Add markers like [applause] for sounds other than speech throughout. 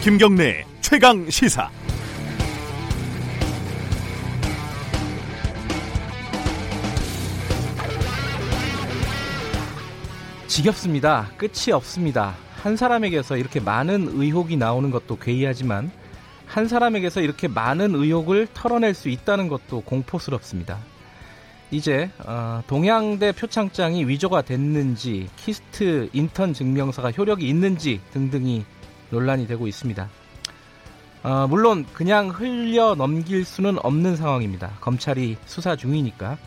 김경래 최강 시사. 지겹습니다. 끝이 없습니다. 한 사람에게서 이렇게 많은 의혹이 나오는 것도 괴이하지만 한 사람에게서 이렇게 많은 의혹을 털어낼 수 있다는 것도 공포스럽습니다. 이제 어, 동양대 표창장이 위조가 됐는지 KIST 인턴 증명서가 효력이 있는지 등등이 논란이 되고 있습니다. 어, 물론 그냥 흘려 넘길 수는 없는 상황입니다. 검찰이 수사 중이니까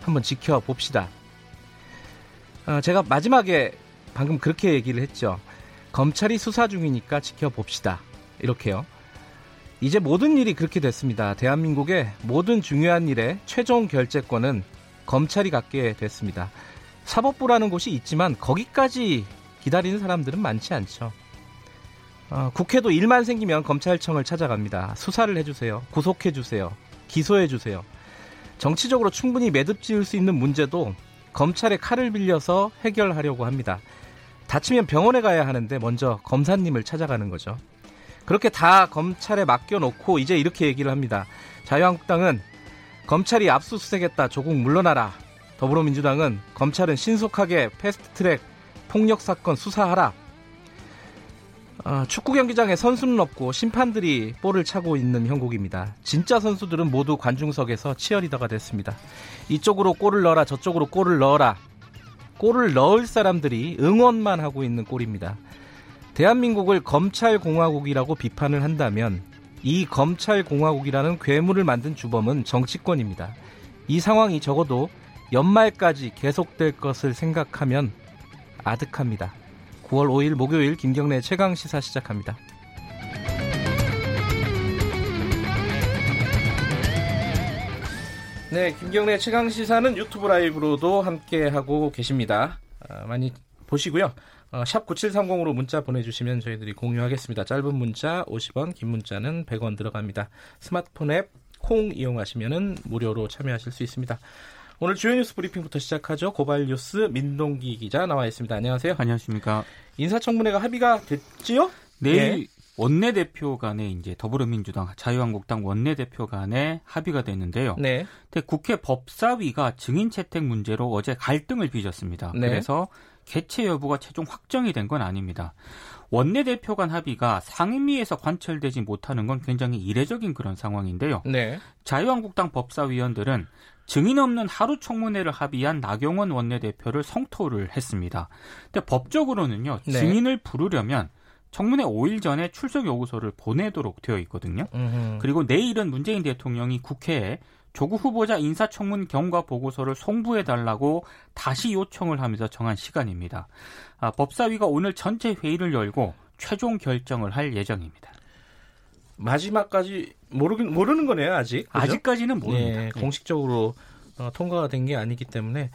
한번 지켜봅시다. 어, 제가 마지막에 방금 그렇게 얘기를 했죠. 검찰이 수사 중이니까 지켜봅시다. 이렇게요. 이제 모든 일이 그렇게 됐습니다. 대한민국의 모든 중요한 일의 최종 결재권은 검찰이 갖게 됐습니다. 사법부라는 곳이 있지만 거기까지 기다리는 사람들은 많지 않죠. 어, 국회도 일만 생기면 검찰청을 찾아갑니다. 수사를 해주세요. 구속해주세요. 기소해주세요. 정치적으로 충분히 매듭 지을 수 있는 문제도 검찰의 칼을 빌려서 해결하려고 합니다. 다치면 병원에 가야 하는데 먼저 검사님을 찾아가는 거죠. 그렇게 다 검찰에 맡겨놓고 이제 이렇게 얘기를 합니다. 자유한국당은 검찰이 압수수색했다. 조국 물러나라. 더불어민주당은 검찰은 신속하게 패스트트랙 폭력 사건 수사하라. 어, 축구 경기장에 선수는 없고 심판들이 볼을 차고 있는 형국입니다. 진짜 선수들은 모두 관중석에서 치어리더가 됐습니다. 이쪽으로 골을 넣어라, 저쪽으로 골을 넣어라. 골을 넣을 사람들이 응원만 하고 있는 꼴입니다. 대한민국을 검찰공화국이라고 비판을 한다면 이 검찰공화국이라는 괴물을 만든 주범은 정치권입니다. 이 상황이 적어도 연말까지 계속될 것을 생각하면 아득합니다. 9월 5일 목요일 김경래 최강 시사 시작합니다. 네, 김경래 최강 시사는 유튜브 라이브로도 함께 하고 계십니다. 아, 많이 보시고요. 어, 샵 9730으로 문자 보내주시면 저희들이 공유하겠습니다. 짧은 문자 50원, 긴 문자는 100원 들어갑니다. 스마트폰 앱 콩 이용하시면 무료로 참여하실 수 있습니다. 오늘 주요 뉴스 브리핑부터 시작하죠. 고발 뉴스 민동기 기자 나와 있습니다. 안녕하세요. 안녕하십니까. 인사청문회가 합의가 됐지요? 내일 네. 원내대표 간에 이제 더불어민주당, 자유한국당 원내대표 간에 합의가 됐는데요. 네. 근데 국회 법사위가 증인 채택 문제로 어제 갈등을 빚었습니다. 네. 그래서 개최 여부가 최종 확정이 된 건 아닙니다. 원내대표 간 합의가 상임위에서 관철되지 못하는 건 굉장히 이례적인 그런 상황인데요. 네. 자유한국당 법사위원들은 증인 없는 하루 청문회를 합의한 나경원 원내대표를 성토를 했습니다. 근데 법적으로는요, 네. 증인을 부르려면 청문회 5일 전에 출석 요구서를 보내도록 되어 있거든요. 음흠. 그리고 내일은 문재인 대통령이 국회에 조국 후보자 인사청문 경과 보고서를 송부해 달라고 다시 요청을 하면서 정한 시간입니다. 아, 법사위가 오늘 전체 회의를 열고 최종 결정을 할 예정입니다. 마지막까지 모르긴 모르는 거네요 아직. 그죠? 아직까지는 모릅니다. 네, 네. 공식적으로 어, 통과가 된 게 아니기 때문에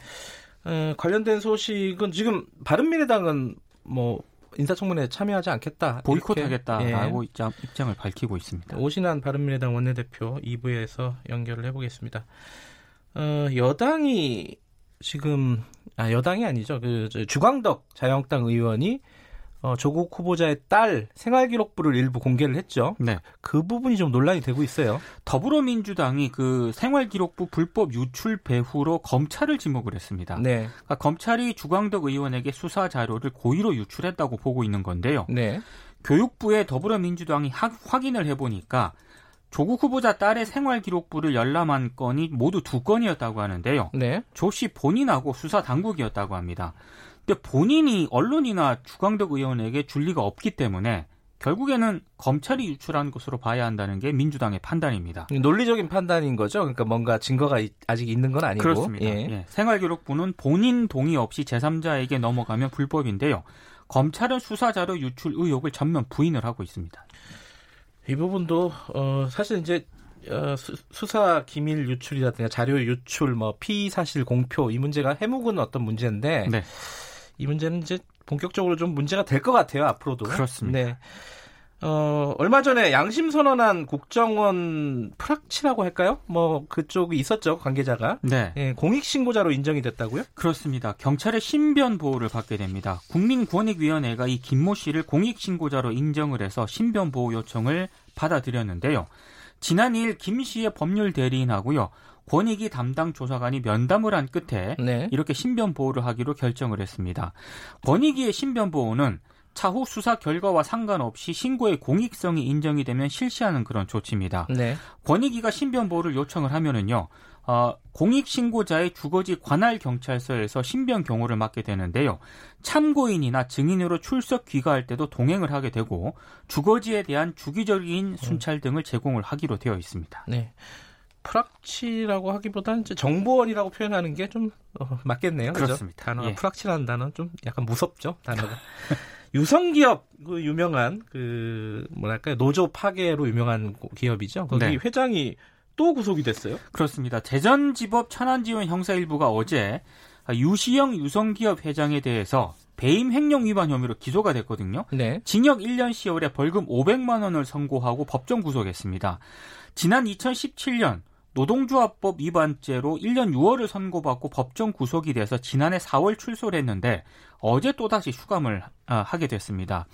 어, 관련된 소식은 지금 바른미래당은 뭐 인사청문회에 참여하지 않겠다. 보이콧하겠다라고 예. 입장, 입장을 밝히고 있습니다. 오신환 바른미래당 원내대표 2부에서 연결을 해보겠습니다. 어, 여당이 지금 아 여당이 아니죠. 그 주광덕 자유한국당 의원이 어, 조국 후보자의 딸 생활기록부를 일부 공개를 했죠. 네. 그 부분이 좀 논란이 되고 있어요. 더불어민주당이 그 생활기록부 불법 유출 배후로 검찰을 지목을 했습니다. 네. 그러니까 검찰이 주광덕 의원에게 수사 자료를 고의로 유출했다고 보고 있는 건데요. 네. 교육부에 더불어민주당이 하, 확인을 해보니까 조국 후보자 딸의 생활 기록부를 열람한 건이 모두 두 건이었다고 하는데요. 네. 조씨 본인하고 수사 당국이었다고 합니다. 근데 본인이 언론이나 주광덕 의원에게 줄 리가 없기 때문에 결국에는 검찰이 유출한 것으로 봐야 한다는 게 민주당의 판단입니다. 논리적인 판단인 거죠. 그러니까 뭔가 증거가 아직 있는 건 아니고. 그렇습니다. 예. 예. 생활기록부는 본인 동의 없이 제3자에게 넘어가면 불법인데요. 검찰은 수사자료 유출 의혹을 전면 부인을 하고 있습니다. 이 부분도 어, 사실 이제 어, 수, 사 기밀 유출이라든가 자료 유출, 뭐 피사실 공표 이 문제가 해묵은 어떤 문제인데. 네. 이 문제는 이제 본격적으로 좀 문제가 될 것 같아요 앞으로도. 그렇습니다. 네. 어, 얼마 전에 양심 선언한 국정원 프락치라고 할까요? 뭐 그쪽이 있었죠 관계자가. 네. 예, 공익 신고자로 인정이 됐다고요? 그렇습니다. 경찰의 신변 보호를 받게 됩니다. 국민권익위원회가 이 김모 씨를 공익 신고자로 인정을 해서 신변 보호 요청을 받아들였는데요. 지난 2일 김 씨의 법률 대리인하고요. 권익위 담당 조사관이 면담을 한 끝에 네. 이렇게 신변 보호를 하기로 결정을 했습니다. 권익위의 신변 보호는 차후 수사 결과와 상관없이 신고의 공익성이 인정이 되면 실시하는 그런 조치입니다. 네. 권익위가 신변 보호를 요청을 하면은요. 어, 공익 신고자의 주거지 관할 경찰서에서 신변 경호를 맡게 되는데요. 참고인이나 증인으로 출석 귀가할 때도 동행을 하게 되고 주거지에 대한 주기적인 순찰 등을 제공을 하기로 되어 있습니다. 네. 프락치라고 하기보다는 정보원이라고 표현하는 게좀 어, 맞겠네요. 그렇습니다. 단어 예. 프락치라는 단어 좀 약간 무섭죠 단어가. [laughs] 유성기업 그 유명한 그 뭐랄까요 노조 파괴로 유명한 기업이죠. 거기 네. 회장이 또 구속이 됐어요? 그렇습니다. 대전지법 천안지원 형사 일부가 어제 유시영 유성기업 회장에 대해서 배임 횡령 위반 혐의로 기소가 됐거든요. 네. 징역 1년 10월에 벌금 500만 원을 선고하고 법정 구속했습니다. 지난 2017년 노동조합법 위반죄로 1년 6월을 선고받고 법정 구속이 돼서 지난해 4월 출소를 했는데 어제 또다시 수감을 아, 하게 됐습니다.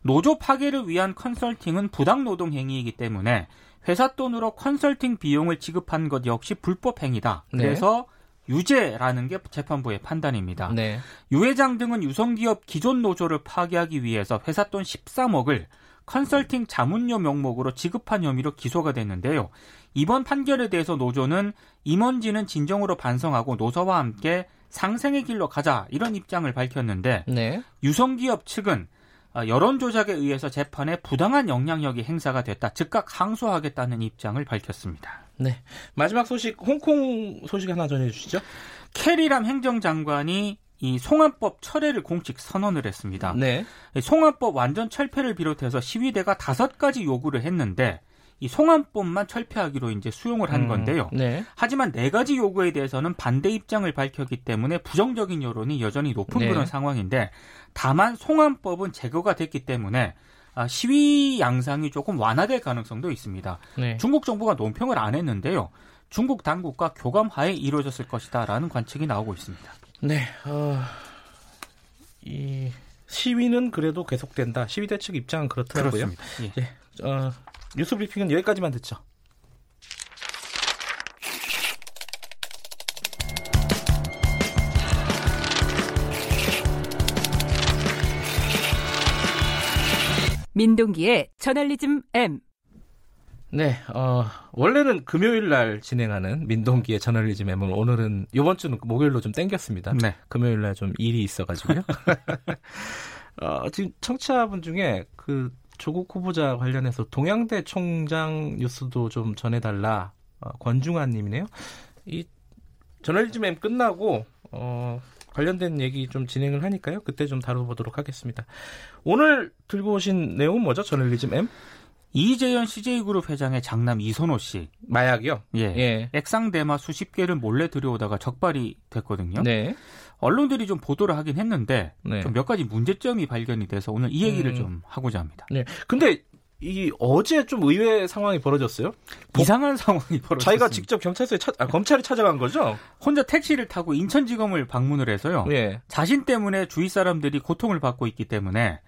노조 파괴를 위한 컨설팅은 부당 노동 행위이기 때문에 회사 돈으로 컨설팅 비용을 지급한 것 역시 불법 행위다. 네. 그래서 네. 유죄라는 게 재판부의 판단입니다. 네. 유 회장 등은 유성기업 기존 노조를 파괴하기 위해서 회사 돈 13억을 컨설팅 자문료 명목으로 지급한 혐의로 기소가 됐는데요. 이번 판결에 대해서 노조는 임원진은 진정으로 반성하고 노사와 함께 상생의 길로 가자 이런 입장을 밝혔는데 네. 유성기업 측은 어, 여론 조작에 의해서 재판에 부당한 영향력이 행사가 됐다. 즉각 항소하겠다는 입장을 밝혔습니다. 네. 마지막 소식 홍콩 소식 하나 전해 주시죠. 캐리람 행정장관이 이 송환법 철회를 공식 선언을 했습니다. 네. 송환법 완전 철폐를 비롯해서 시위대가 다섯 가지 요구를 했는데 이 송환법만 철폐하기로 이제 수용을 한 음, 건데요. 네. 하지만 네 가지 요구에 대해서는 반대 입장을 밝혔기 때문에 부정적인 여론이 여전히 높은 네. 그런 상황인데 다만 송환법은 제거가 됐기 때문에 아, 시위 양상이 조금 완화될 가능성도 있습니다. 네. 중국 정부가 논평을 안 했는데요. 중국 당국과 교감하에 이루어졌을 것이다라는 관측이 나오고 있습니다. 네, 어, 이 시위는 그래도 계속된다. 시위대 측 입장은 그렇더라고요. 그렇습니다. 예. 네, 어, 뉴스 브리핑은 여기까지만 듣죠. 민동기의 저널리즘 M. 네, 어, 원래는 금요일 날 진행하는 민동기의 저널리즘 M은 오늘은 이번 주는 목요일로 좀 땡겼습니다. 네. 금요일 날 좀 일이 있어가지고요. [laughs] [laughs] 어, 지금 청취자분 중에 그 조국 후보자 관련해서 동양대 총장 뉴스도 좀 전해달라. 어, 권중환 님이네요. 이 저널리즘 M 끝나고 어, 관련된 얘기 좀 진행을 하니까요. 그때 좀 다뤄보도록 하겠습니다. 오늘 들고 오신 내용은 뭐죠? 저널리즘 M? 이재현 CJ그룹 회장의 장남 이선호 씨. 마약이요? 예. 예. 액상 대마 수십 개를 몰래 들여오다가 적발이 됐거든요. 네. 언론들이 좀 보도를 하긴 했는데 네. 좀몇 가지 문제점이 발견이 돼서 오늘 이 얘기를 음. 좀 하고자 합니다. 네. 근데 이 어제 좀 의외의 상황이 벌어졌어요. 이상한 [laughs] 상황이 벌어졌어요. 자기가 직접 경찰서에 찾, 아, 검찰에 찾아간 거죠. 혼자 택시를 타고 인천지검을 방문을 해서요. 예. 자신 때문에 주위 사람들이 고통을 받고 있기 때문에 아,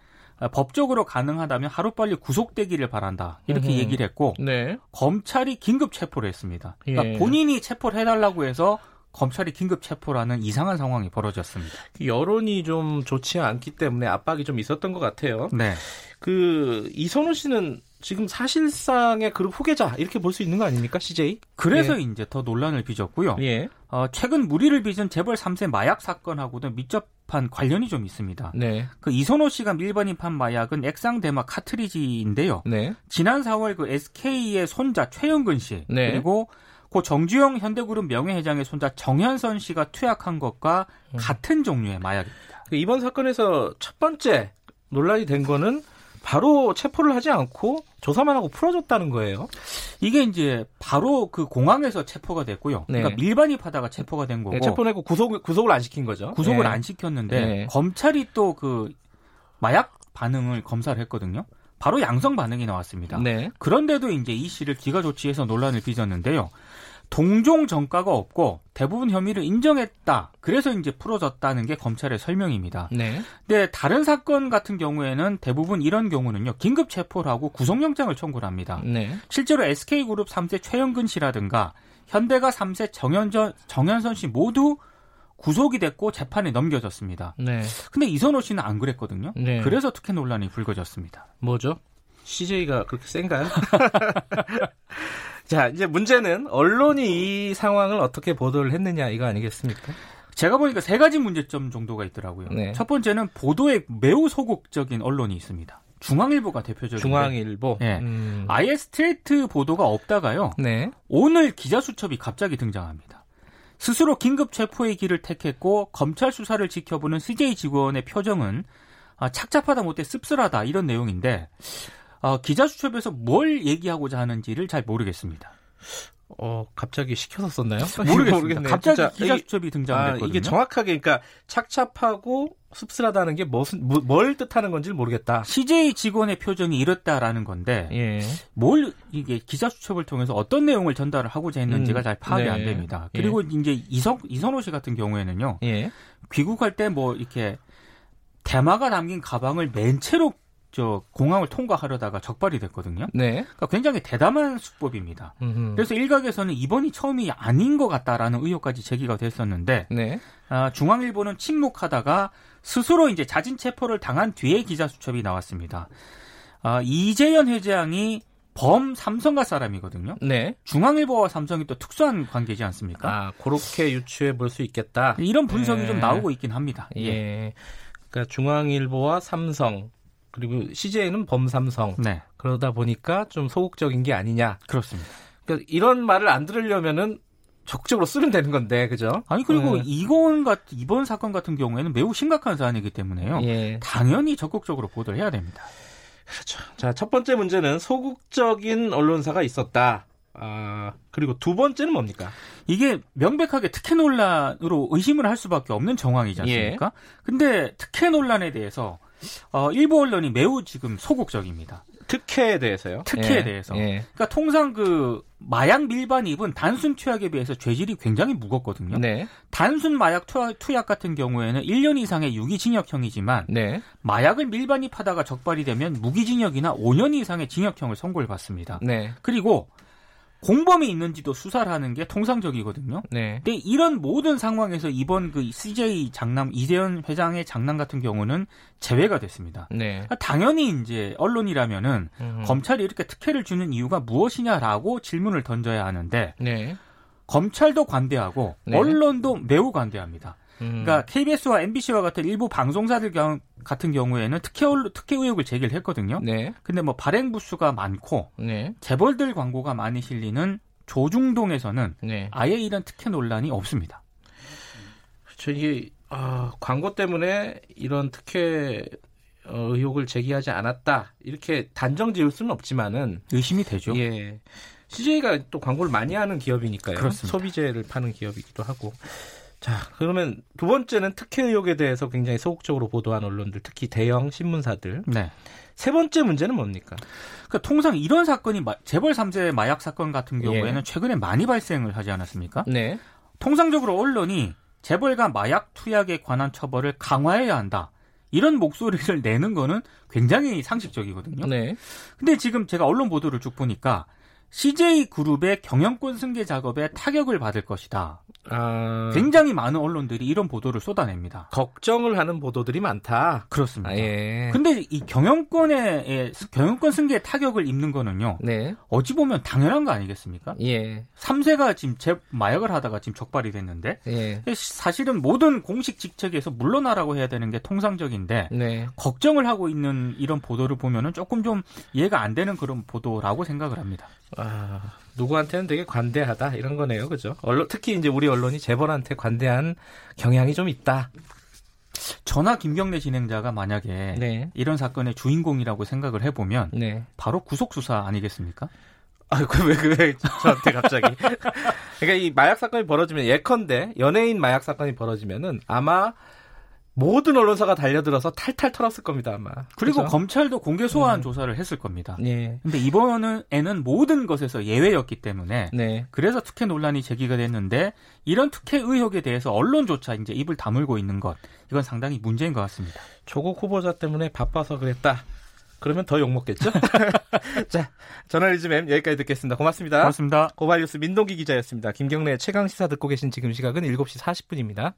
법적으로 가능하다면 하루빨리 구속되기를 바란다. 이렇게 음. 얘기를 했고 네. 검찰이 긴급 체포를 했습니다. 그러니까 예. 본인이 체포를 해달라고 해서 검찰이 긴급 체포라는 이상한 상황이 벌어졌습니다. 그 여론이 좀 좋지 않기 때문에 압박이 좀 있었던 것 같아요. 네. 그 이선호 씨는 지금 사실상의 그룹 후계자 이렇게 볼 수 있는 거 아닙니까 CJ? 그래서 예. 이제 더 논란을 빚었고요. 예. 어, 최근 무리를 빚은 재벌 3세 마약 사건하고도 밀접 한 관련이 좀 있습니다. 네. 그 이선호 씨가 밀반입 한 마약은 액상 대마 카트리지인데요. 네. 지난 4월 그 SK의 손자 최영근 씨 네. 그리고 고 정주영 현대그룹 명예회장의 손자 정현선 씨가 투약한 것과 음. 같은 종류의 마약입니다. 그 이번 사건에서 첫 번째 논란이 된 거는 바로 체포를 하지 않고 조사만 하고 풀어줬다는 거예요. 이게 이제 바로 그 공항에서 체포가 됐고요. 네. 그러니까 밀반입하다가 체포가 된 거고. 네, 체포내고 구속 구속을 안 시킨 거죠. 구속을 네. 안 시켰는데 네. 검찰이 또 그 마약 반응을 검사를 했거든요. 바로 양성 반응이 나왔습니다. 네. 그런데도 이제 이 씨를 기가 조치해서 논란을 빚었는데요. 동종 전과가 없고 대부분 혐의를 인정했다. 그래서 이제 풀어졌다는 게 검찰의 설명입니다. 네. 근데 다른 사건 같은 경우에는 대부분 이런 경우는요. 긴급 체포를 하고 구속영장을 청구를 합니다. 네. 실제로 SK그룹 3세 최영근 씨라든가 현대가 3세 정현전, 정현선 씨 모두 구속이 됐고 재판에 넘겨졌습니다. 네. 근데 이선호 씨는 안 그랬거든요. 네. 그래서 특혜 논란이 불거졌습니다. 뭐죠? CJ가 그렇게 센가요? [laughs] 자, 이제 문제는 언론이 이 상황을 어떻게 보도를 했느냐 이거 아니겠습니까? 제가 보니까 세 가지 문제점 정도가 있더라고요. 네. 첫 번째는 보도에 매우 소극적인 언론이 있습니다. 중앙일보가 대표적인 중앙일보. 네. 음. 아예 스트레이트 보도가 없다가요. 네. 오늘 기자 수첩이 갑자기 등장합니다. 스스로 긴급 체포의 길을 택했고 검찰 수사를 지켜보는 CJ 직원의 표정은 아, 착잡하다 못해 씁쓸하다 이런 내용인데 어, 기자 수첩에서 뭘 얘기하고자 하는지를 잘 모르겠습니다. 어, 갑자기 시켜서 썼나요? [laughs] 모르겠습니다. 갑자기 기자 수첩이 등장했거든요. 아, 이게 정확하게 그러니까 착잡하고 씁쓸하다는 게 무슨 뭐, 뭘 뜻하는 건지 모르겠다. CJ 직원의 표정이 이렇다라는 건데 예. 뭘 이게 기자 수첩을 통해서 어떤 내용을 전달을 하고자 했는지가 음, 잘 파악이 네. 안 됩니다. 그리고 예. 이제 이성 이선호 씨 같은 경우에는요. 예. 귀국할 때 뭐 이렇게 대마가 담긴 가방을 맨 채로 저 공항을 통과하려다가 적발이 됐거든요. 네. 그러니까 굉장히 대담한 수법입니다. 음흠. 그래서 일각에서는 이번이 처음이 아닌 것 같다라는 의혹까지 제기가 됐었는데 네. 아, 중앙일보는 침묵하다가 스스로 이제 자진 체포를 당한 뒤에 기자 수첩이 나왔습니다. 아, 이재현 회장이 범 삼성가 사람이거든요. 네. 중앙일보와 삼성이 또 특수한 관계지 않습니까? 아, 그렇게 유추해 볼 수 있겠다. 이런 분석이 네. 좀 나오고 있긴 합니다. 예. 예. 그러니까 중앙일보와 삼성 그리고 CJ는 범삼성. 네. 그러다 보니까 좀 소극적인 게 아니냐. 그렇습니다. 그러니까 이런 말을 안 들으려면은 적극적으로 쓰면 되는 건데, 그죠? 아니 그리고 네. 이건 같 이번 사건 같은 경우에는 매우 심각한 사안이기 때문에요. 예. 당연히 적극적으로 보도를 해야 됩니다. 그렇죠. 자, 첫 번째 문제는 소극적인 언론사가 있었다. 아, 그리고 두 번째는 뭡니까? 이게 명백하게 특혜 논란으로 의심을 할 수밖에 없는 정황이지 않습니까? 예. 근데 특혜 논란에 대해서 어, 일부 언론이 매우 지금 소극적입니다. 특혜에 대해서요? 특혜에 예, 대해서. 예. 그러니까 통상 그 마약 밀반 입은 단순 투약에 비해서 죄질이 굉장히 무겁거든요. 네. 단순 마약 투약, 같은 경우에는 1년 이상의 유기징역형이지만 네. 마약을 밀반입하다가 적발이 되면 무기징역이나 5년 이상의 징역형을 선고를 받습니다. 네. 그리고 공범이 있는지도 수사를 하는 게 통상적이거든요. 네. 근데 이런 모든 상황에서 이번 그 CJ 장남 이재현 회장의 장남 같은 경우는 제외가 됐습니다. 네. 그러니까 당연히 이제 언론이라면은 음. 검찰이 이렇게 특혜를 주는 이유가 무엇이냐라고 질문을 던져야 하는데 네. 검찰도 관대하고 네. 언론도 매우 관대합니다. 음. 그러니까 KBS와 MBC와 같은 일부 방송사들 경, 같은 경우에는 특혜 특혜 의혹을 제기를 했거든요. 네. 근데 뭐 발행 부수가 많고 네. 재벌들 광고가 많이 실리는 조중동에서는 네. 아예 이런 특혜 논란이 없습니다. 그렇죠. 이게 아, 광고 때문에 이런 특혜 어, 의혹을 제기하지 않았다 이렇게 단정 지을 수는 없지만은 의심이 되죠. 예. CJ가 또 광고를 많이 하는 기업이니까요. 그렇습니다. 소비재를 파는 기업이기도 하고. 자, 그러면 두 번째는 특혜 의혹에 대해서 굉장히 소극적으로 보도한 언론들, 특히 대형 신문사들. 네. 세 번째 문제는 뭡니까? 그러니까 통상 이런 사건이 재벌 3세 마약 사건 같은 경우에는 예. 최근에 많이 발생을 하지 않았습니까? 네. 통상적으로 언론이 재벌과 마약 투약에 관한 처벌을 강화해야 한다. 이런 목소리를 [laughs] 내는 거는 굉장히 상식적이거든요. 네. 근데 지금 제가 언론 보도를 쭉 보니까 CJ 그룹의 경영권 승계 작업에 타격을 받을 것이다. 아... 굉장히 많은 언론들이 이런 보도를 쏟아냅니다. 걱정을 하는 보도들이 많다. 그렇습니다. 아, 예. 근데 이 경영권에 경영권 승계에 타격을 입는 거는요. 네. 어찌 보면 당연한 거 아니겠습니까? 예. 3세가 지금 재, 마약을 하다가 지금 적발이 됐는데 예. 사실은 모든 공식 직책에서 물러나라고 해야 되는 게 통상적인데 네. 걱정을 하고 있는 이런 보도를 보면은 조금 좀 이해가 안 되는 그런 보도라고 생각을 합니다. 아, 누구한테는 되게 관대하다 이런 거네요, 그죠? 언론 특히 이제 우리 언론이 재벌한테 관대한 경향이 좀 있다. 전화 김경래 진행자가 만약에 네. 이런 사건의 주인공이라고 생각을 해보면 네. 바로 구속 수사 아니겠습니까? 아, 그 왜, 그 왜, 저한테 갑자기. [laughs] 그러니까 이 마약 사건이 벌어지면 예컨대 연예인 마약 사건이 벌어지면은 아마 모든 언론사가 달려들어서 탈탈 털었을 겁니다 아마. 그리고 그렇죠? 검찰도 공개 소환 음. 조사를 했을 겁니다. 네. 근데 이번에는 모든 것에서 예외였기 때문에 네. 그래서 특혜 논란이 제기가 됐는데 이런 특혜 의혹에 대해서 언론조차 이제 입을 다물고 있는 것 이건 상당히 문제인 것 같습니다. 조국 후보자 때문에 바빠서 그랬다. 그러면 더 욕먹겠죠? [laughs] 자, 저널리즘 M 여기까지 듣겠습니다. 고맙습니다. 고맙습니다. 고발뉴스 민동기 기자였습니다. 김경래 최강 시사 듣고 계신 지금 시각은 7시 40분입니다.